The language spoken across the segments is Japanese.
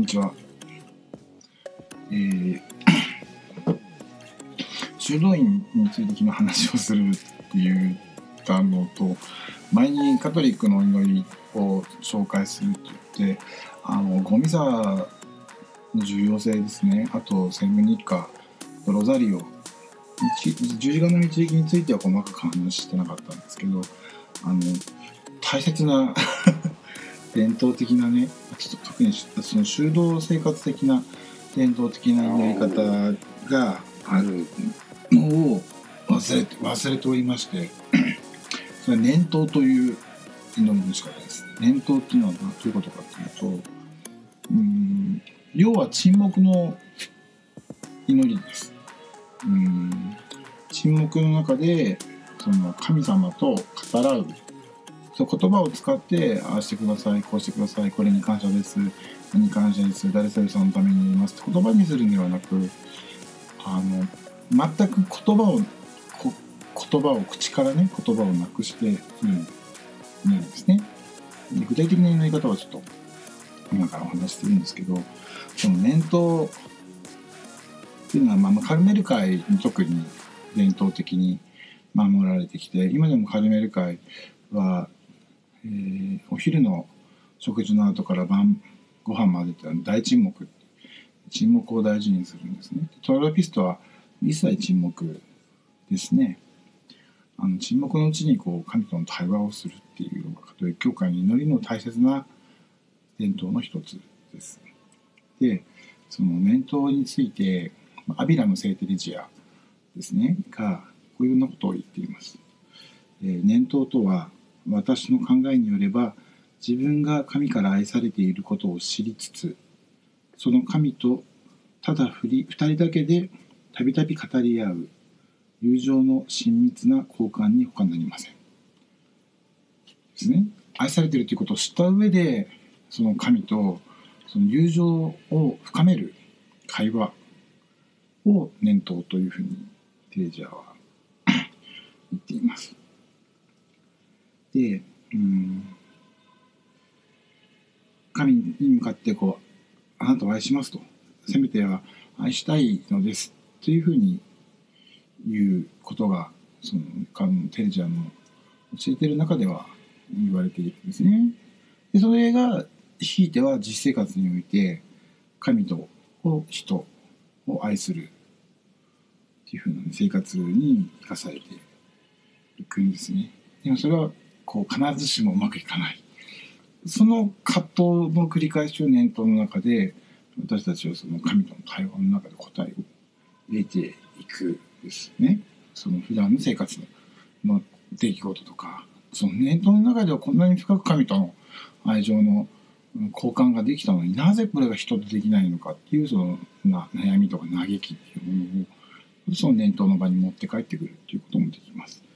にちは。えー、修道院について昨日話をするって言ったのと、前にカトリックの祈りを紹介するって言って、あの、ゴミザの重要性ですね。あと、セム日課、ロザリオ、十字架の導きについては細かく話してなかったんですけど、あの、大切な 伝統的なね特にその修道生活的な伝統的なやり方があるのを忘れて忘れておりまして それ念頭という祈りの仕方です。ね念頭っていうのはどういうことかっていうとうん要は沈黙の祈りです。うん沈黙の中でその神様と語らう。そう言葉を使ってああしてくださいこうしてくださいこれに感謝です何感謝です誰それさんのために言いますって言葉にするんではなくあの全く言葉を言葉を口からね言葉をなくしていいんですね。具体的な祈り方はちょっと今からお話しするんですけどその念頭っていうのは、まあ、カルメル会に特に伝統的に守られてきて今でもカルメル会はえー、お昼の食事の後から晩ご飯までって大沈黙。沈黙を大事にするんですね。トラピストは一切沈黙ですね。あの沈黙のうちにこう神との対話をするっていうカトリック教会の祈りの大切な伝統の一つです。でその念頭についてアビラム・セーテリジアですね。がこういうようなことを言っています、えー、念頭とは私の考えによれば自分が神から愛されていることを知りつつその神とただ2人だけでたびたび語り合う友情の親密な交換に他なりません。ですね。愛されているということを知った上でその神とその友情を深める会話を念頭というふうにテレジャーは言っています。で、うん、神に向かってこう、あなたを愛しますと、せめては愛したいのですというふうに言うことが、その、テレジャーの教えてる中では言われているんですね。でそれが、ひいては実生活において、神と人を愛するっていうふうな生活に生かされていくんですね。でもそれはこう必ずしもうまくいかないその葛藤の繰り返しを念頭の中で私たちはその神との対話の中で答えを得ていくですねその普段の生活の出来事とかその念頭の中ではこんなに深く神との愛情の交換ができたのになぜこれが人とできないのかっていうそのな悩みとか嘆きっていうものをその念頭の場に持って帰ってくるっていうこともできます。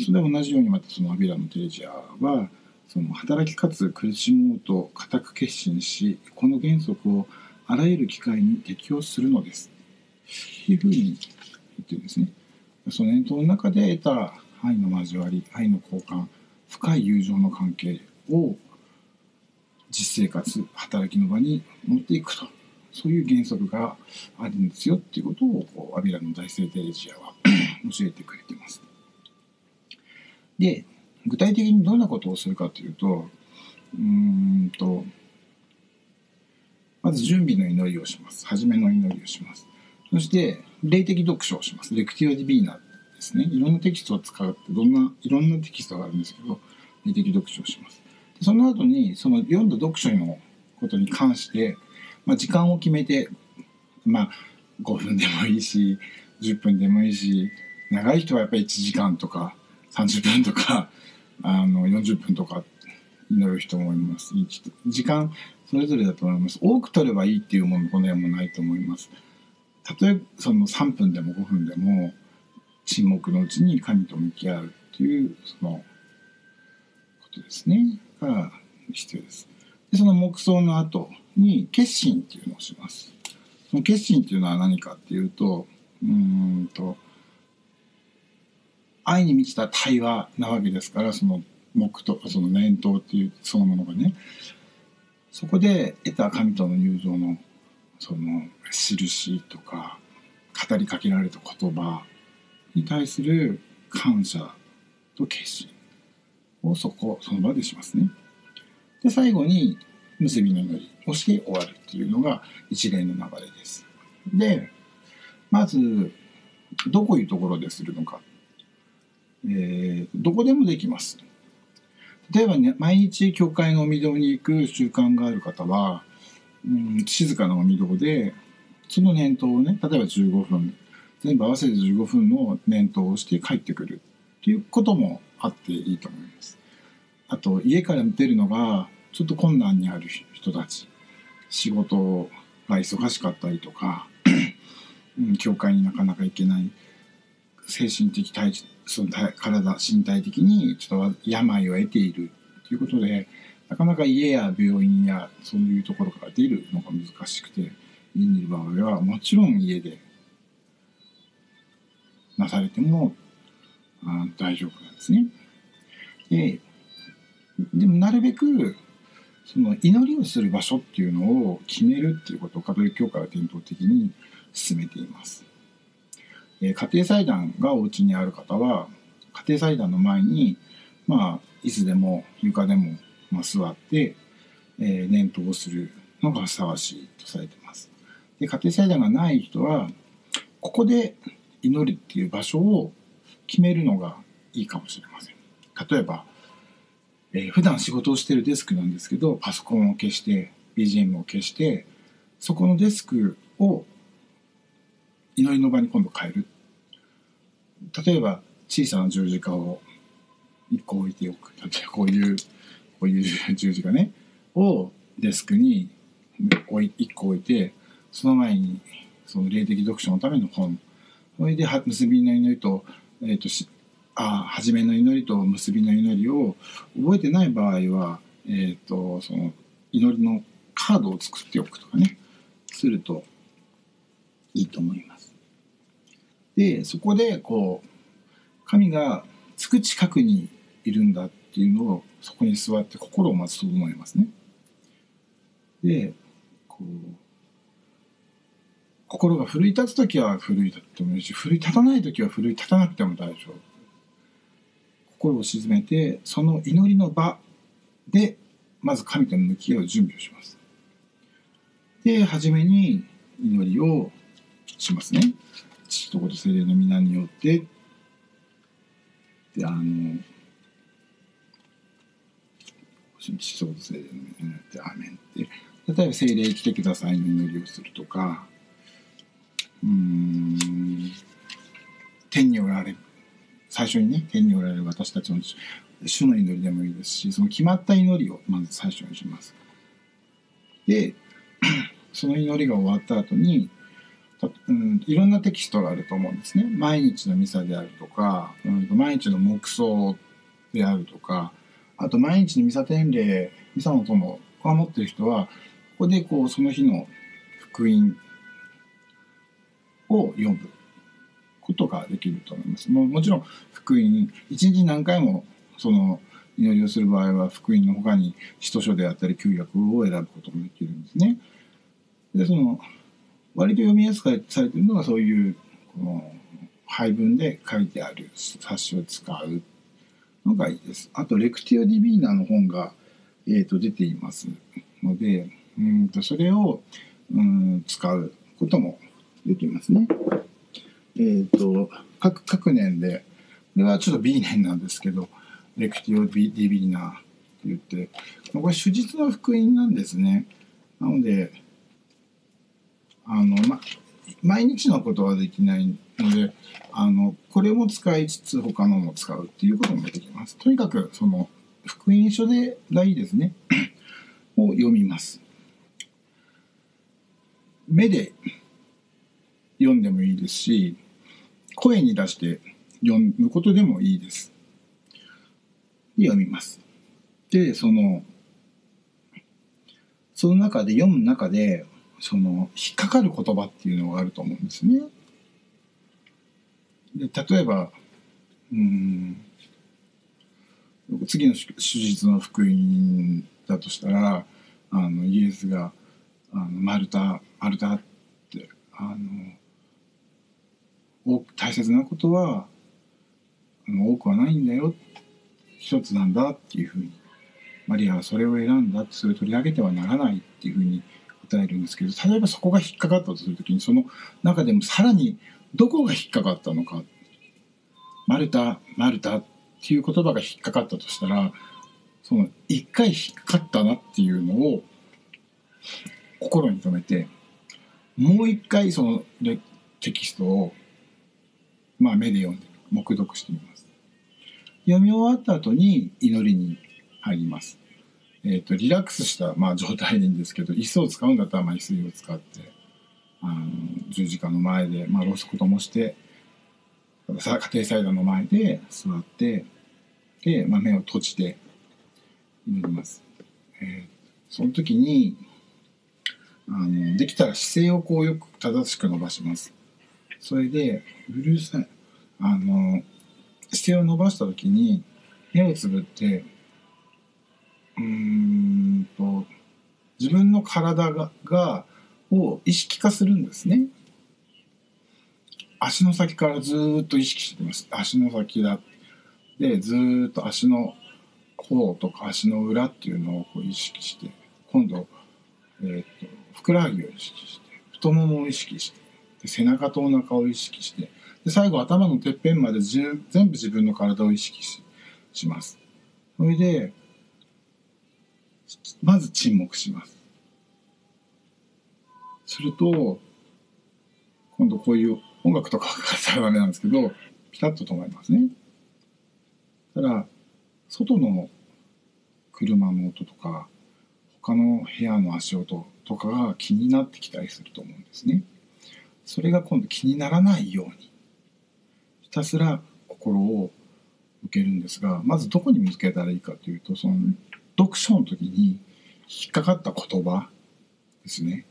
それで同じようにまたそのアビラのテレジアはその働きかつ苦しもうと固く決心しこの原則をあらゆる機会に適用するのですというふうに言ってるんですね。その念頭の中で得た愛の交わり愛の交換深い友情の関係を実生活働きの場に持っていくとそういう原則があるんですよっていうことをアビラの大聖テレジアは 教えてくれてます。で具体的にどんなことをするかというとうんとまず準備の祈りをします。初めの祈りをします。そして霊的読書をします。レクティオ・ディビーナですね。いろんなテキストを使ってどんないろんなテキストがあるんですけど霊的読書をします。その後にその読んだ読書のことに関して、まあ、時間を決めてまあ5分でもいいし10分でもいいし長い人はやっぱり1時間とか30分とか あの40分とか祈る人もいます。時間それぞれだと思います。多く取ればいいっていうものこの辺もないと思います。たとえその3分でも5分でも沈黙のうちに神と向き合うっていうそのことですね。が必要です。でその黙想の後に決心っていうのをします。その決心っていうのは何かっていうとうんと愛に満ちた対話なわけですからその目とその念頭っていうそのものがねそこで得た神との友情のその印とか語りかけられた言葉に対する感謝と決心をそこその場でしますね。で最後に結びの祈りをして終わるっていうのが一連の流れです。でまずどこいうところでするのか、えー、どこでもできます。例えばね毎日教会のお御堂に行く習慣がある方は、うん、静かなお御堂でその念頭をね例えば15分全部合わせて15分の念頭をして帰ってくるっていうこともあっていいと思います。あと家から出るのがちょっと困難にある人たち仕事が忙しかったりとか、うん、教会になかなか行けない精神的体その体身体的にちょっと病を得ているということでなかなか家や病院やそういうところから出るのが難しくて家にいる場合はもちろん家でなされてもあ大丈夫なんですね。ででもなるべくその祈りをする場所っていうのを決めるっていうことをカトリック教会は伝統的に進めています。え家庭祭壇がお家にある方は家庭祭壇の前にまあ椅子でも床でも、まあ、座って、えー、念頭をするのがふさわしいとされてます。で家庭祭壇がない人はここで祈るっていう場所を決めるのがいいかもしれません。例えば、えー、普段仕事をしてるデスクなんですけどパソコンを消して BGM を消してそこのデスクを祈りの場に今度変える。例えば小さな十字架を1個置いておく。こういうこういう十字架ね。をデスクに1個置いてその前にその霊的読書のための本。それで結びの祈りと,、えーと、しあ初めの祈りと結びの祈りを覚えてない場合は、えーとその祈りのカードを作っておくとかね。するといいと思います。でそこでこう神がつく近くにいるんだっていうのをそこに座って心をまず整えますね。でこう心が奮い立つ時は奮い立ってもいいし奮い立たない時は奮い立たなくても大丈夫。心を静めてその祈りの場でまず神との向き合う準備をします。で初めに祈りをしますね。父と子と精霊の皆によってであの父と子と精霊の皆によってアーメンって例えば精霊来てくださいの祈りをするとかうん天におられる最初にね天におられる私たちの主の祈りでもいいですしその決まった祈りをまず最初にします。で その祈りが終わった後にうん、いろんなテキストがあると思うんですね。毎日のミサであるとか、うん、毎日の黙想であるとか、あと毎日のミサ典礼、ミサの友が持ってる人は、ここでこうその日の福音を読むことができると思います。ももちろん福音、一日何回もその祈りをする場合は福音の他に使徒書であったり旧約を選ぶこともできるんですね。で、その割と読みやすくされてるのがそういうこの配分で書いてある冊子を使うのがいいです。あとレクティオ・ディビーナの本が、えー、と出ていますのでうんとそれをうん使うこともできますね。えっ、ー、と各各年でこれはちょっと B 年なんですけどレクティオ・ディビーナって言ってこれ手術の福音なんですね。なのであの、ま、毎日のことはできないのであのこれも使いつつ他のも使うっていうこともできます。とにかくその福音書でがいいですね。を読みます。目で読んでもいいですし声に出して読むことでもいいです。読みます。でそのその中で読む中でその引っかかる言葉っていうのがあると思うんですね。で例えばうん次の手術の福音だとしたらあのイエスが「あのマルタマルタ」ってあの大切なことはあの多くはないんだよ一つなんだっていうふうにマリアはそれを選んだってそれを取り上げてはならないっていうふうに答えるんですけど例えばそこが引っかかったとする時にその中でもさらにどこが引っかかったのか「マルタマルタ」っていう言葉が引っかかったとしたらその一回引っかかったなっていうのを心に留めてもう一回そのテキストをまあ目で読んで黙読してみます。読み終わった後に祈りに入ります。えーと、リラックスした、まあ、状態でいいんですけど椅子を使うんだったら、まあ、椅子を使ってあの十字架の前で、まあ、ろうそくともして家庭裁判の前で座ってで、まあ、目を閉じて祈ります。えー、その時にあのできたら姿勢をこうよく正しく伸ばします。それでうるさいあの姿勢を伸ばした時に目をつぶってうんと自分の体ががを意識化するんですね。足の先からずっと意識してます。足の先だ。で、ずっと足の甲とか足の裏っていうのをこう意識して、今度、えー、っと、ふくらはぎを意識して、太ももを意識して、で背中とお腹を意識して、で最後頭のてっぺんまで全部自分の体を意識しします。それで、まず沈黙します。すると、今度こういう音楽とかかかったらダメなんですけど、ピタッと止まりますね。ただ、外の車の音とか、他の部屋の足音とかが気になってきたりすると思うんですね。それが今度気にならないように、ひたすら心を向けるんですが、まずどこに向けたらいいかというと、その読書の時に引っかかった言葉ですね。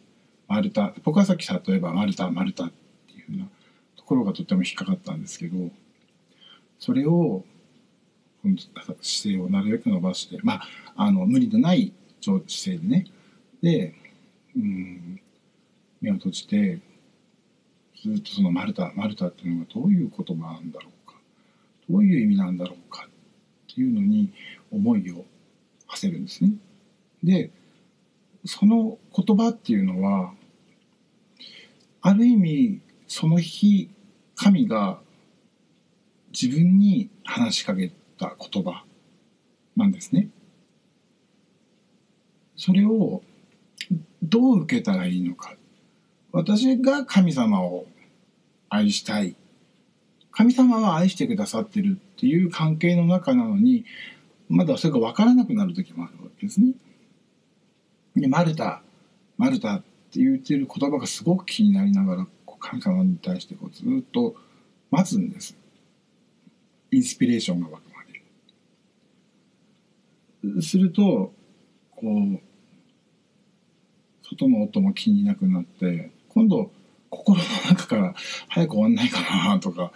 マルタ。僕はさっき例えばマルタ、マルタっていうふうなところがとっても引っかかったんですけど、それを、姿勢をなるべく伸ばして、まあ、あの、無理のない姿勢でね。で、うん、目を閉じて、ずっとそのマルタ、マルタっていうのがどういう言葉なんだろうか、どういう意味なんだろうかっていうのに思いを馳せるんですね。でその言葉っていうのはある意味その日神が自分に話しかけた言葉なんですね。それをどう受けたらいいのか私が神様を愛したい神様は愛してくださってるっていう関係の中なのにまだそれが分からなくなる時もあるわけですね。で、マルタ、マルタって言ってる言葉がすごく気になりながら、神様に対してこうずっと待つんです。インスピレーションが湧くまで。すると、こう、外の音も気になくなって、今度、心のから早く終わんないかなとか、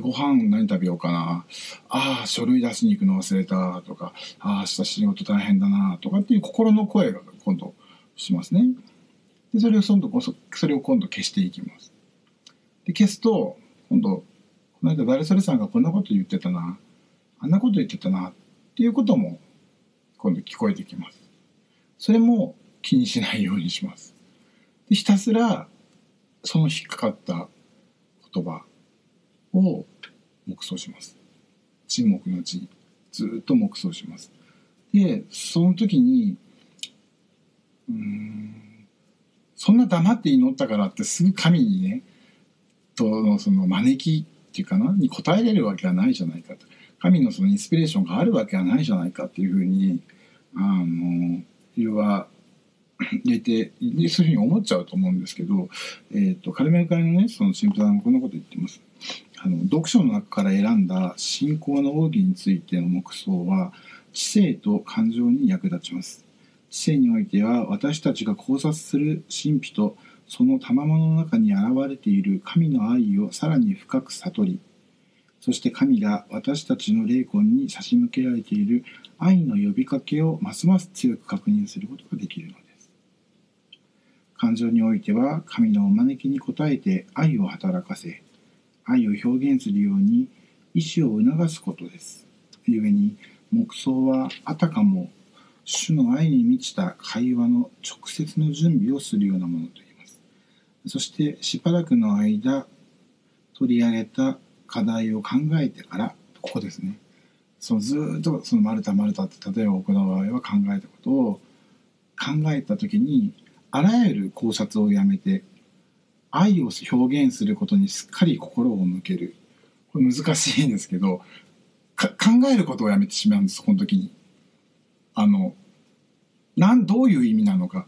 ご飯何食べようかな、ああ、書類出しに行くの忘れたとか、ああ、明日仕事大変だなとかっていう心の声が今度しますね。で、それを今度、それを今度消していきます。で、消すと、今度、この間バルサルさんがこんなこと言ってたな、あんなこと言ってたなっていうことも今度聞こえてきます。それも気にしないようにします。でひたすらその引っかかった言葉を黙想します。沈黙の字、ずっと黙想します。で、その時に、うん、そんな黙って祈ったからってすぐ神にね、とのその招きっていうかな、に答えれるわけはないじゃないかと。神のそのインスピレーションがあるわけはないじゃないかっていうふうに、あの、要は入れてそういうふうに思っちゃうと思うんですけど、えーと、カルメル会のねその神父さんこんなこと言ってます。あの読書の中から選んだ信仰の奥義についての黙想は知性と感情に役立ちます。知性においては私たちが考察する神秘とその賜物の中に現れている神の愛をさらに深く悟りそして神が私たちの霊魂に差し向けられている愛の呼びかけをますます強く確認することができるのです。感情においては神のお招きに応えて愛を働かせ愛を表現するように意志を促すことです。故に黙想はあたかも主の愛に満ちた会話の直接の準備をするようなものと言います。そしてしばらくの間取り上げた課題を考えてからここですね。そのずっとその「マルタマルタ」って例えば僕の場合は考えたことを考えた時にあらゆる考察をやめて愛を表現することにすっかり心を向けるこれ難しいんですけど考えることをやめてしまうんですこの時に。あのなんどういう意味なのか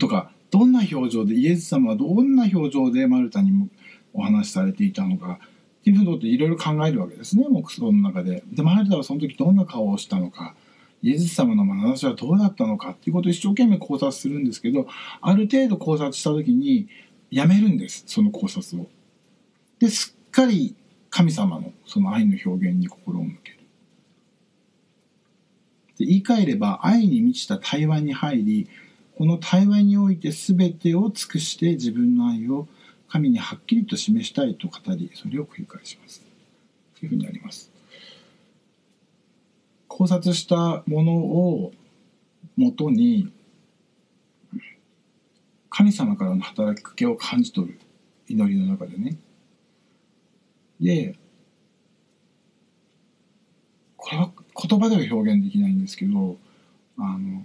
とかどんな表情でイエス様はどんな表情でマルタにもお話しされていたのかっていうことっていろいろ考えるわけですね黙想の中で。でマルタはその時どんな顔をしたのかイエス様の眼差しはどうだったのかっていうことを一生懸命考察するんですけどある程度考察した時にやめるんですその考察を。ですっかり神様のその愛の表現に心を向ける。で言い換えれば愛に満ちた対話に入りこの対話において全てを尽くして自分の愛を神にはっきりと示したいと語りそれを繰り返しますというふうにあります考察したものをもとに神様からの働きかけを感じ取る祈りの中でねでこれは言葉では表現できないんですけどあの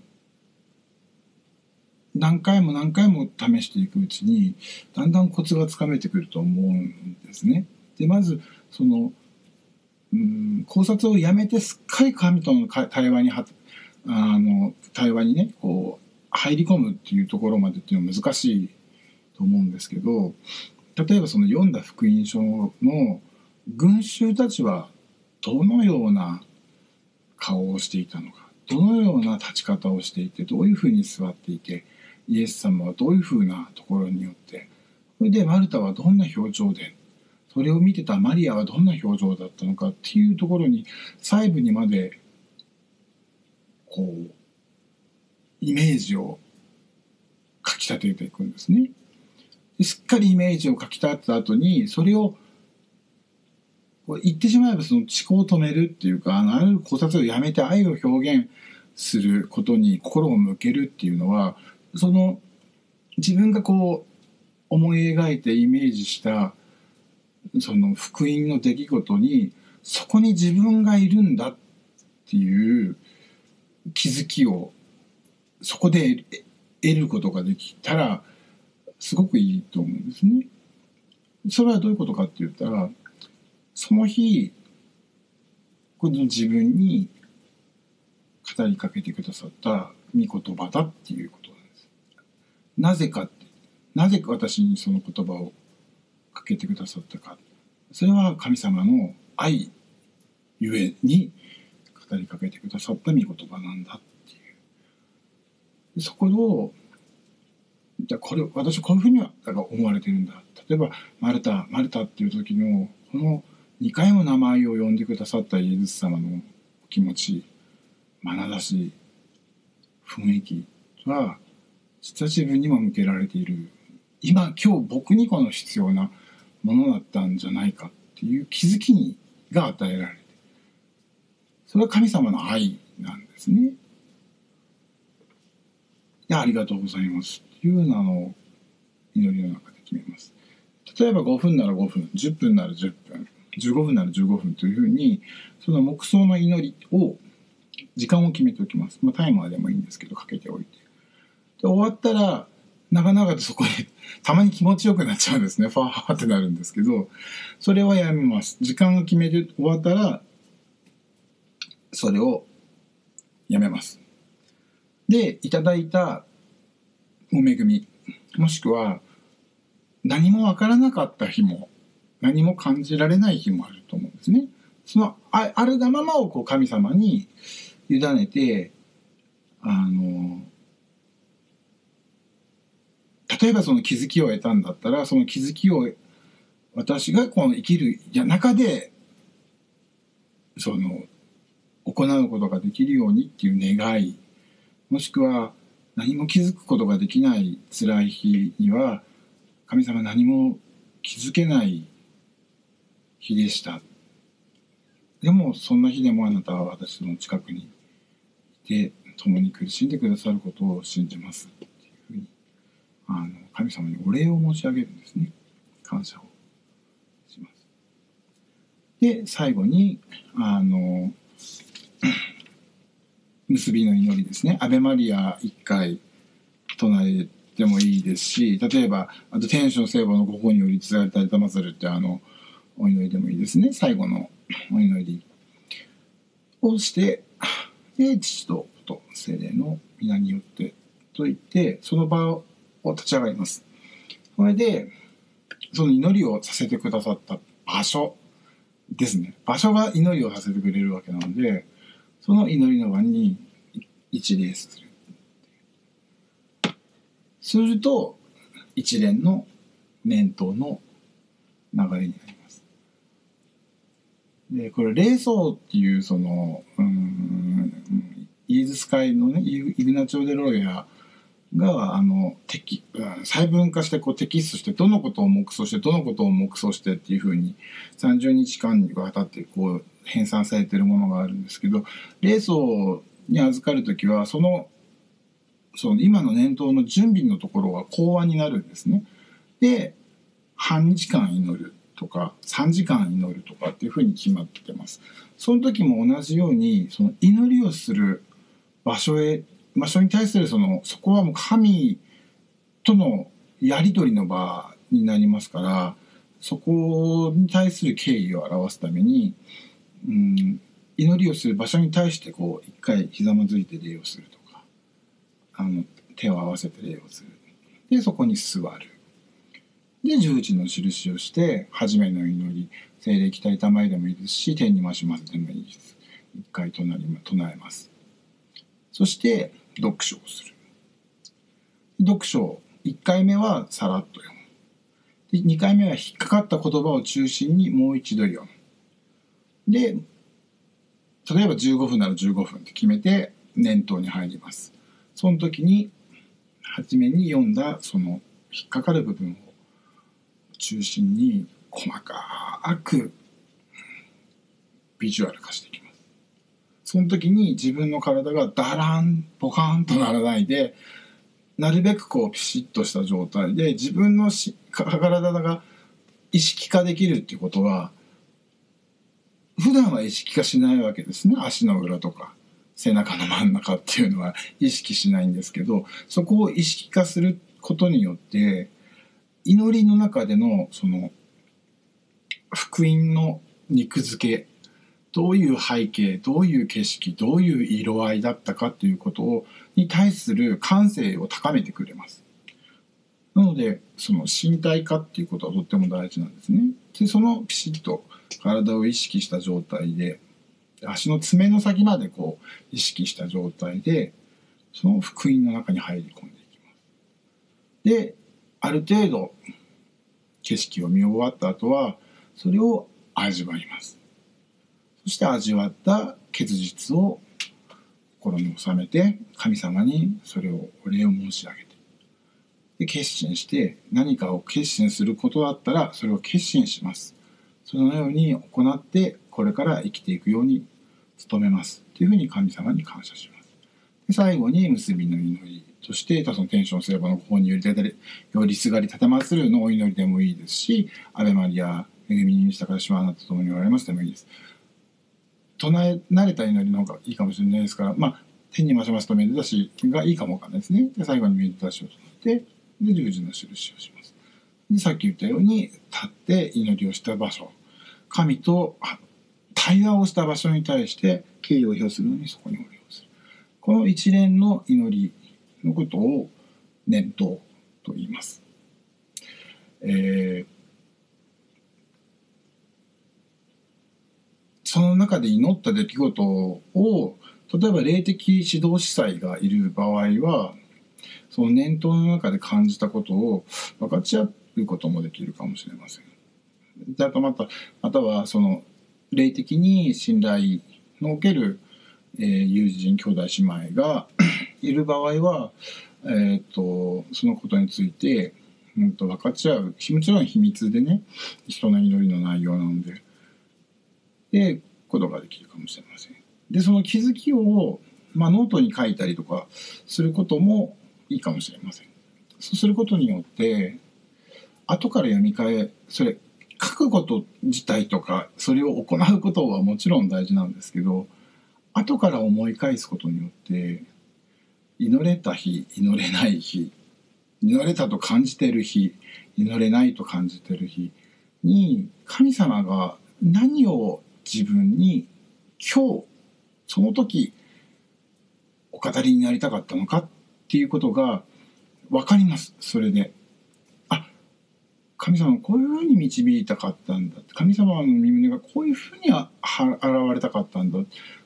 何回も何回も試していくうちにだんだんコツがつかめてくると思うんですね。でまずそのうん考察をやめてすっかり神との対話にはあの対話にねこう入り込むっていうところまでっていうのは難しいと思うんですけど例えばその読んだ福音書の群衆たちはどのような顔をしていたのかどのような立ち方をしていてどういうふうに座っていてイエス様はどういうふうなところによってそれでマルタはどんな表情でそれを見てたマリアはどんな表情だったのかっていうところに細部にまでこうイメージをかきたてていくんですね。すっかりイメージをかきたてた後にそれを言ってしまえばその思考を止めるっていうかあのある考察をやめて愛を表現することに心を向けるっていうのはその自分がこう思い描いてイメージしたその福音の出来事にそこに自分がいるんだっていう気づきをそこで得ることができたらすごくいいと思うんですね。それはどういうことかって言ったらその日この自分に語りかけてくださった御言葉だっていうことなんです。なぜかなぜ私にその言葉をかけてくださったかそれは神様の愛ゆえに語りかけてくださった御言葉なんだっていうそこをじゃこれ私こういうふうにはだから思われてるんだ例えば「マルタマルタ」っていう時のこの「2回も名前を呼んでくださったイエズス様の気持ち眼差し雰囲気は実は自分にも向けられている今今日僕にこの必要なものだったんじゃないかっていう気づきにが与えられてそれは神様の愛なんですね。でありがとうございますっていうのを祈りの中で決めます。例えば5分なら5分10分なら10分15分なら15分というふうにその黙想の祈りを時間を決めておきます、まあ、タイマーでもいいんですけどかけておいてで終わったら長々とそこでたまに気持ちよくなっちゃうんですね。ファーってなるんですけどそれはやめます。時間を決めて終わったらそれをやめます。でいただいたお恵みもしくは何もわからなかった日も何も感じられない日もあると思うんですね。そのああるがままをこう神様に委ねてあの例えばその気づきを得たんだったらその気づきを私がこの生きる中でその行うことができるようにっていう願いもしくは何も気づくことができない辛い日には神様何も気づけない日でした。でもそんな日でもあなたは私の近くにいて共に苦しんでくださることを信じます。あの神様にお礼を申し上げるんですね。感謝をします。で最後にあの 結びの祈りですね「アベマリア」一回唱えてもいいですし例えばあと天使の聖母のご本により伝えられたまつるってあのお祈りでもいいですね。最後のお祈りをしてで父とと精霊の皆によってと言ってその場を立ち上がります。それでその祈りをさせてくださった場所ですね。場所が祈りをさせてくれるわけなのでその祈りの場に一礼する。すると一連の念頭の流れになります。でこれ霊層っていうそのうんイーズスカイのねイグナチョ・デ・ロイヤがあの適細分化してこうテキストしてどのことを黙想してどのことを黙想してっていうふうに30日間にわたってこう編纂されてるものがあるんですけど霊層に預かる時はそのその今の念頭の準備のところは講話になるんですね。で半日間祈るとか3時間祈るとかっていうふうに決まってます。その時も同じようにその祈りをする場所へ場所に対するそのそこはもう神とのやり取りの場になりますからそこに対する敬意を表すために、うん、祈りをする場所に対してこう一回ひざまずいて礼をするとかあの手を合わせて礼をする。でそこに座る。で十字の印をして初めの祈り精霊期待たまえでもいいですし天に増します。でもいいです。一回唱えます。そして読書をする。読書1回目はさらっと読む。2回目は引っかかった言葉を中心にもう一度読む。で例えば15分なら15分って決めて念頭に入ります。その時に初めに読んだその引っかかる部分を中心に細かくビジュアル化していきます。その時に自分の体がダランポカーンとならないでなるべくこうピシッとした状態で自分のし体が意識化できるっていうことは普段は意識化しないわけですね。足の裏とか背中の真ん中っていうのは意識しないんですけどそこを意識化することによって祈りの中でのその福音の肉付けどういう背景どういう景色どういう色合いだったかということをに対する感性を高めてくれます。なのでその身体化っていうことはとっても大事なんですね。でそのピシッと体を意識した状態で足の爪の先までこう意識した状態でその福音の中に入り込んでいきます。である程度景色を見終わった後はそれを味わいます。そして味わった結実を心に収めて神様にそれをお礼を申し上げて。で決心して何かを決心することだったらそれを決心します。そのように行ってこれから生きていくように努めます。というふうに神様に感謝します。で最後に結びの祈りとしてそのテンションすればの方によりたりよりすがりたてまするのお祈りでもいいですし「アベマリア恵みに満ちたからしはあなたと共におられます」でもいいです。唱え慣れた祈りの方がいいかもしれないですから、まあ、天にましますとめでたしがいいかもわかんないですね。で、最後にめでたしを唱えて、で、十字の印をします。で、さっき言ったように、立って祈りをした場所、神と対話をした場所に対して敬意を表するのにそこにお礼をする。この一連の祈りのことを念頭と言います。えーその中で祈った出来事を例えば霊的指導司祭がいる場合はその念頭の中で感じたことを分かち合うこともできるかもしれません。であとまたまたはその霊的に信頼のおけるえー、友人兄弟姉妹が いる場合は、えーと、そのことについて、うん、と分かち合うもちろん秘密でね人の祈りの内容なのででことができるかもしれません。でその気づきを、まあ、ノートに書いたりとかすることもいいかもしれません。そうすることによって後から読み替えそれ書くこと自体とかそれを行うことはもちろん大事なんですけど後から思い返すことによって祈れた日祈れない日祈れたと感じてる日祈れないと感じてる日に神様が何を自分に今日その時お語りになりたかったのかっていうことが分かりますそれで。あ神様こういうふうに導いたかったんだ神様の身胸がこういうふうに現れたかったんだっ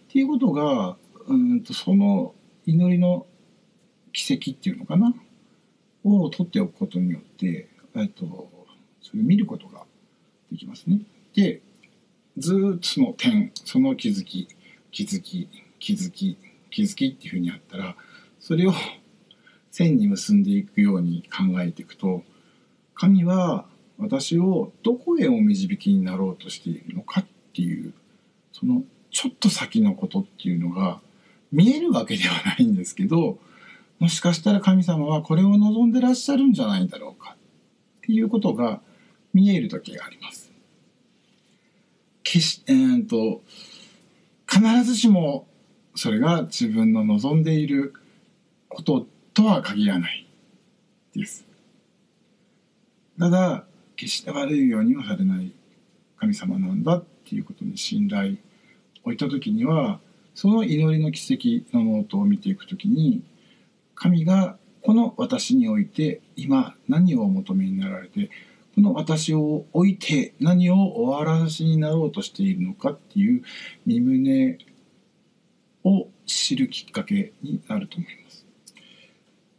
ていうことがうんとその祈りの奇跡っていうのかなを取っておくことによってえっとそれを見ることができますね。でずっとその点その気づき気づき気づき気づきっていうふうにあったらそれを線に結んでいくように考えていくと神は私をどこへお導きになろうとしているのかっていうそのちょっと先のことっていうのが見えるわけではないんですけどもしかしたら神様はこれを望んでらっしゃるんじゃないだろうかっていうことが見える時があります。決しえー、と必ずしもそれが自分の望んでいることとは限らないです。ただ決して悪いようにはされない神様なんだっていうことに信頼を置いた時にはその祈りの奇跡のノートを見ていく時に神がこの私において今何をお求めになられてこの私を置いて何をお表しになろうとしているのかっていう身胸を知るきっかけになると思います。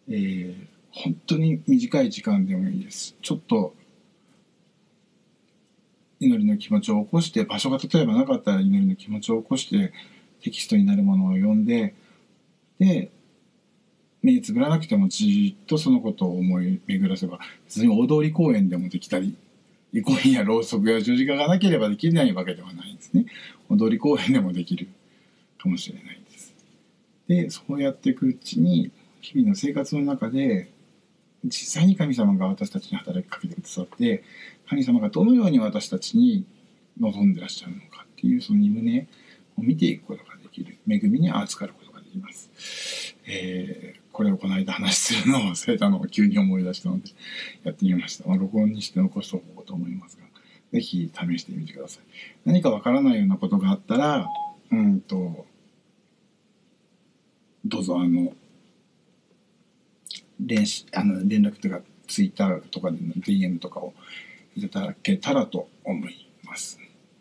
えー本当に短い時間でもいいですちょっと祈りの気持ちを起こして場所が例えばなかったら祈りの気持ちを起こしてテキストになるものを読んでで目つぶらなくてもじっとそのことを思い巡らせば別に大通り公園でもできたり憩いやろうそくや十字架がなければできないわけではないんですね。大通り公園でもできるかもしれないです。でそうやっていくうちに日々の生活の中で実際に神様が私たちに働きかけてくださって神様がどのように私たちに望んでらっしゃるのかっていうその身胸を見ていくことができる。恵みに預かることができます。えー、これをこの間話するのを忘れたのを急に思い出したのでやってみました。まあ、録音にして残しておこうと思いますが、是非試してみてください。何かわからないようなことがあったら、うんと、どうぞあの、連あの連絡とかツイッターとかでの DM とかをいただけたらと思います。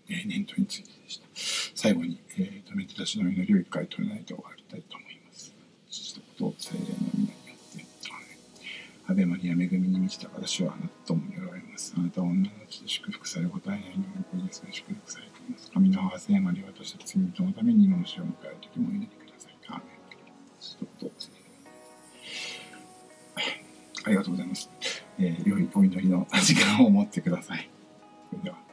えー、念頭についてでした。最後に、えー、とめて出しの祈りを一回取れないと終わりたいと思います。父と精霊の皆によって、アベマリア恵みに満ちた私はあなたともにおられます。あなたは女の血で祝福され、答えないのにイエスが祝福されています。神の母聖マリア私たち罪人のために今の死を迎える時もお祈りください。アーメン。父と精霊ありがとうございます。えー、良いお祈りの時間を持ってください。それでは